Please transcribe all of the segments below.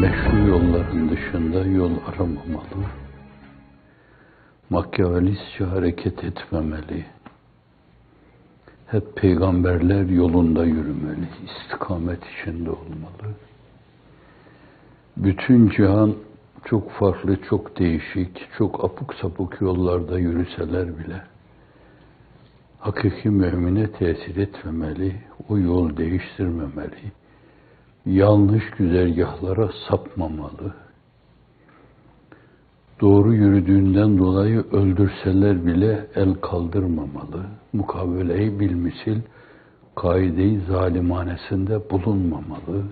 meşru yolların dışında yol aramamalı, makyavelistçe hareket etmemeli, hep peygamberler yolunda yürümeli, istikamet içinde olmalı. Bütün cihan çok farklı, çok değişik, çok apuk sapuk yollarda yürüseler bile hakiki mümine tesir etmemeli, o yol değiştirmemeli, yanlış güzergahlara sapmamalı, doğru yürüdüğünden dolayı öldürseler bile el kaldırmamalı, mukabeleyi bilmisil, kaide-i zalimanesinde bulunmamalı,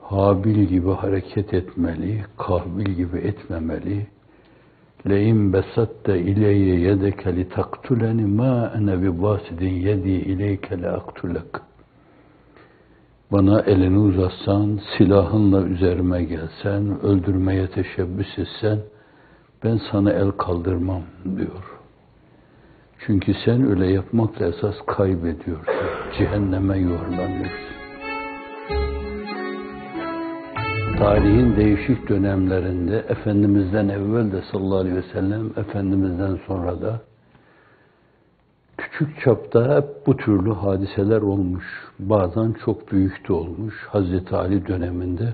Habil gibi hareket etmeli, Kahbil gibi etmemeli, لَاِنْ بَسَدَّ اِلَيَّ يَدَكَ لِتَقْتُلَنِ مَا اَنَا بِبَاسِدٍ يَدِي اِلَيْكَ لَاَقْتُلَكَ bana elini uzatsan, silahınla üzerime gelsen, öldürmeye teşebbüs etsen, ben sana el kaldırmam diyor. Çünkü sen öyle yapmakla esas kaybediyorsun. Cehenneme yuvarlanıyorsun. Tarihin değişik dönemlerinde Efendimiz'den evvel de sallallahu aleyhi ve sellem, Efendimiz'den sonra da küçük çapta bu türlü hadiseler olmuş. Bazen çok büyük de olmuş. Hazreti Ali döneminde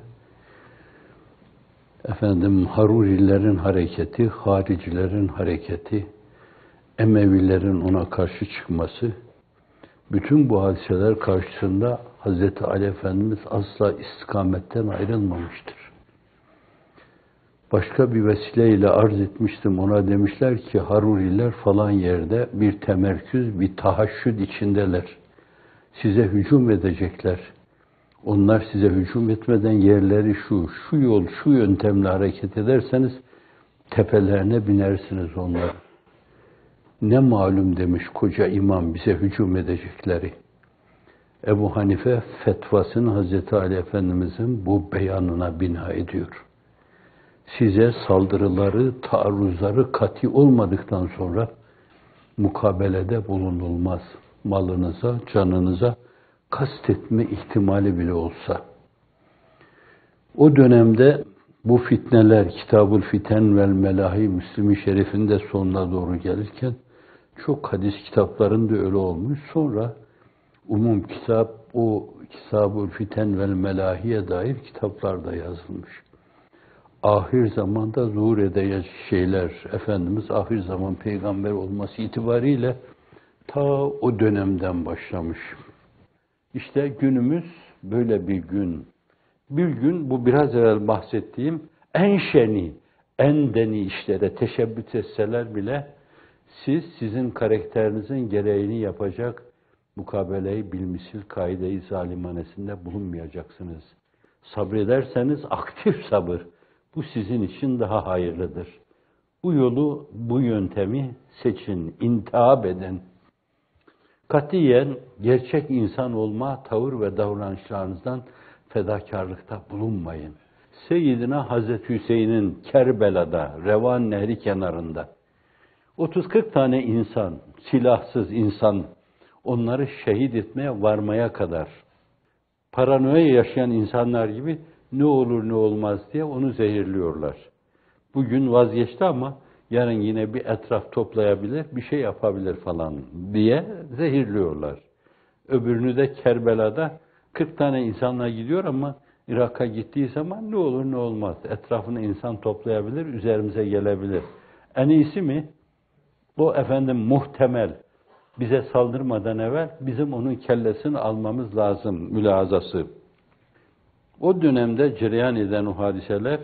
efendim Harurilerin hareketi, haricilerin hareketi, Emevilerin ona karşı çıkması, bütün bu hadiseler karşısında Hazreti Ali Efendimiz asla istikametten ayrılmamıştır. Başka bir vesileyle arz etmiştim. Ona demişler ki Haruriler falan yerde bir temerküz, bir tahaşşüd içindeler. Size hücum edecekler. Onlar size hücum etmeden yerleri şu, şu yol, şu yöntemle hareket ederseniz tepelerine binersiniz onlar. Ne malum demiş koca imam bize hücum edecekleri. Ebu Hanife fetvasını Hazreti Ali Efendimizin bu beyanına bina ediyor. Size saldırıları, taarruzları kati olmadıktan sonra mukabelede bulunulmaz. Malınıza, canınıza kastetme ihtimali bile olsa. O dönemde bu fitneler Kitabul Fiten vel Melahi Müslim-i Şerif'in de sonuna doğru gelirken çok hadis kitaplarında öyle olmuş. Sonra umum kitap, o Kitabul Fiten vel Melahi'ye dair kitaplar da yazılmış. Ahir zamanda zuhur edecek şeyler, Efendimiz ahir zaman peygamber olması itibariyle ta o dönemden başlamış. İşte günümüz böyle bir gün. Bir gün bu biraz evvel bahsettiğim en şeni, en deni işlere teşebbüs etseler bile siz sizin karakterinizin gereğini yapacak mukabeleyi bilmisil kaide-i zalimanesinde bulunmayacaksınız. Sabrederseniz aktif sabır. Bu sizin için daha hayırlıdır. Bu yolu, bu yöntemi seçin, intihab edin. Katiyen gerçek insan olma tavır ve davranışlarınızdan fedakarlıkta bulunmayın. Seyyidina Hazreti Hüseyin'in Kerbela'da, Revan Nehri kenarında 30-40 tane insan, silahsız insan, onları şehit etmeye varmaya kadar paranoya yaşayan insanlar gibi ne olur ne olmaz diye onu zehirliyorlar. Bugün vazgeçti ama yarın yine bir etraf toplayabilir, bir şey yapabilir falan diye zehirliyorlar. Öbürünü de Kerbela'da 40 tane insanla gidiyor ama Irak'a gittiği zaman ne olur ne olmaz. Etrafına insan toplayabilir, üzerimize gelebilir. En iyisi mi? O efendim muhtemel bize saldırmadan evvel bizim onun kellesini almamız lazım mülazası. O dönemde cereyan eden o hadiseler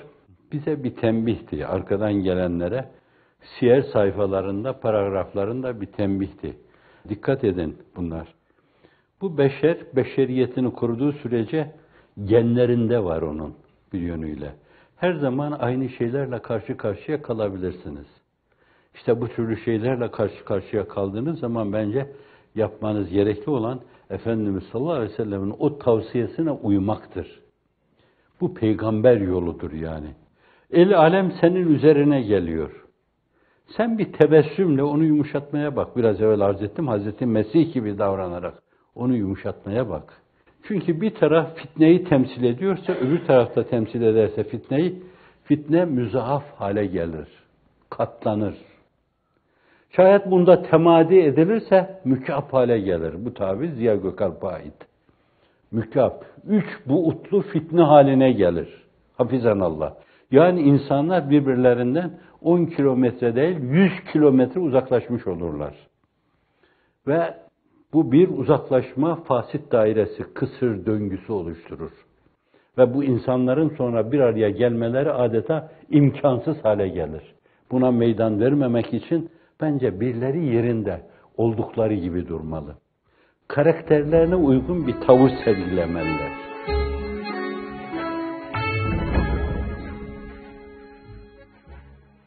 bize bir tembihti arkadan gelenlere. Siyer sayfalarında, paragraflarında bir tembihti. Dikkat edin bunlar. Bu beşer, beşeriyetini koruduğu sürece genlerinde var onun bir yönüyle. Her zaman aynı şeylerle karşı karşıya kalabilirsiniz. İşte bu türlü şeylerle karşı karşıya kaldığınız zaman bence yapmanız gerekli olan Efendimiz sallallahu aleyhi ve sellemin o tavsiyesine uymaktır. Bu peygamber yoludur yani. El alem senin üzerine geliyor. Sen bir tebessümle onu yumuşatmaya bak. Biraz evvel arz ettim Hazreti Mesih gibi davranarak onu yumuşatmaya bak. Çünkü bir taraf fitneyi temsil ediyorsa, öbür tarafta temsil ederse fitneyi, fitne müzaaf hale gelir, katlanır. Şayet bunda temadi edilirse mükap hale gelir. Bu tabir Ziya Gökalp'a ait. Mükap. Üç buutlu fitne haline gelir. Hafizan Allah. Yani insanlar birbirlerinden 10 kilometre değil 100 kilometre uzaklaşmış olurlar. Ve bu bir uzaklaşma fasit dairesi, kısır döngüsü oluşturur. Ve bu insanların sonra bir araya gelmeleri adeta imkansız hale gelir. Buna meydan vermemek için bence birileri yerinde oldukları gibi durmalı. Karakterlerine uygun bir tavır sergilemeliler.